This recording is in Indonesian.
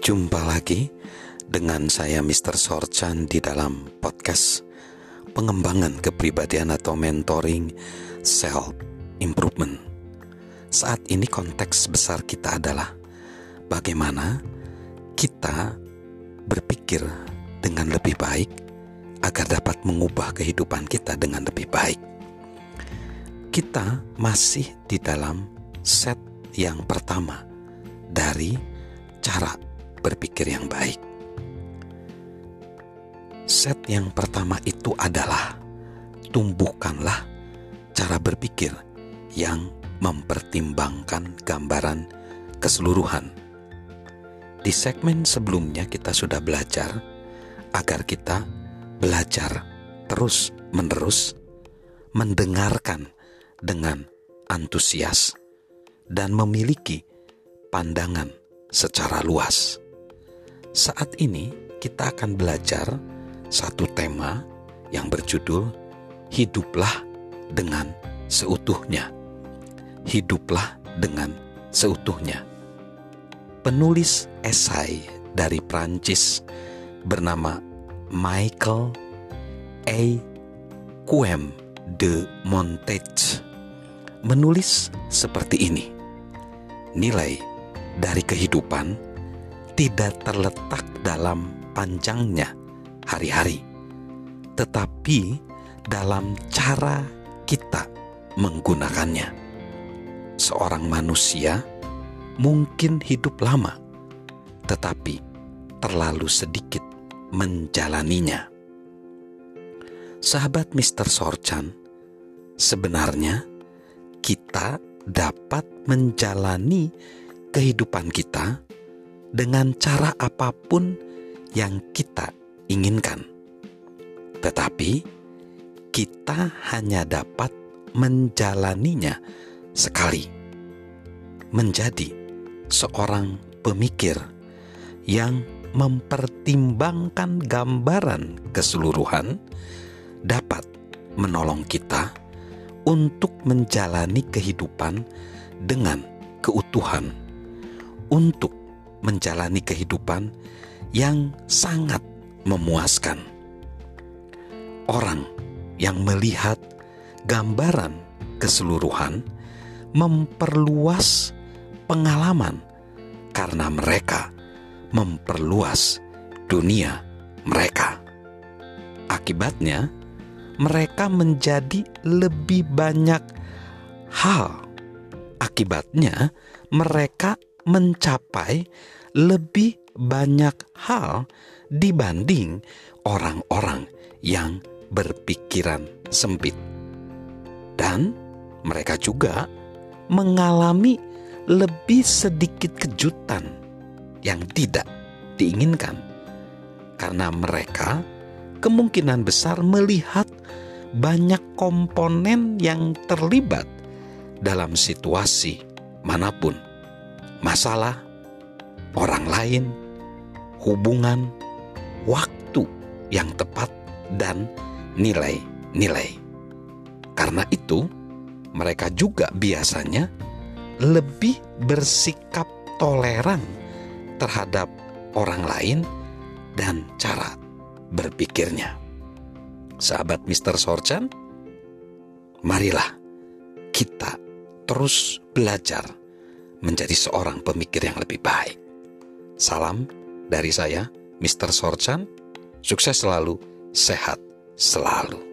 Jumpa lagi dengan saya Mr. Sorchan di dalam podcast pengembangan kepribadian atau mentoring self improvement. Saat ini konteks besar kita adalah bagaimana kita berpikir dengan lebih baik agar dapat mengubah kehidupan kita dengan lebih baik. Kita masih di dalam set yang pertama dari cara berpikir yang baik. Set yang pertama itu adalah tumbuhkanlah cara berpikir yang mempertimbangkan gambaran keseluruhan. Di segmen sebelumnya kita sudah belajar agar kita belajar terus-menerus mendengarkan dengan antusias dan memiliki pandangan secara luas. Saat ini kita akan belajar satu tema yang berjudul Hiduplah dengan seutuhnya. Hiduplah dengan seutuhnya. Penulis esai dari Prancis bernama Michael A. Quem de Montaigne menulis seperti ini. Nilai dari kehidupan tidak terletak dalam panjangnya hari-hari, tetapi dalam cara kita menggunakannya. Seorang manusia mungkin hidup lama, tetapi terlalu sedikit menjalaninya. Sahabat Mr. Sorchan, sebenarnya kita dapat menjalani kehidupan kita dengan cara apa pun yang kita inginkan. Tetapi kita hanya dapat menjalaninya sekali. Menjadi seorang pemikir yang mempertimbangkan gambaran keseluruhan dapat menolong kita untuk menjalani kehidupan dengan keutuhan, untuk menjalani kehidupan yang sangat memuaskan. Orang yang melihat gambaran keseluruhan memperluas pengalaman karena mereka memperluas dunia mereka. Akibatnya, mereka menjadi lebih banyak hal. Akibatnya, mereka mencapai lebih banyak hal dibanding orang-orang yang berpikiran sempit, dan mereka juga mengalami lebih sedikit kejutan yang tidak diinginkan. Karena mereka kemungkinan besar melihat banyak komponen yang terlibat dalam situasi mana pun masalah, orang lain, hubungan, waktu yang tepat, dan nilai-nilai. Karena itu, mereka juga biasanya lebih bersikap toleran terhadap orang lain dan cara berpikirnya. Sahabat Mr. Sorchan, marilah kita terus belajar menjadi seorang pemikir yang lebih baik. Salam dari saya, Mr. Sorchan. Sukses selalu, sehat selalu.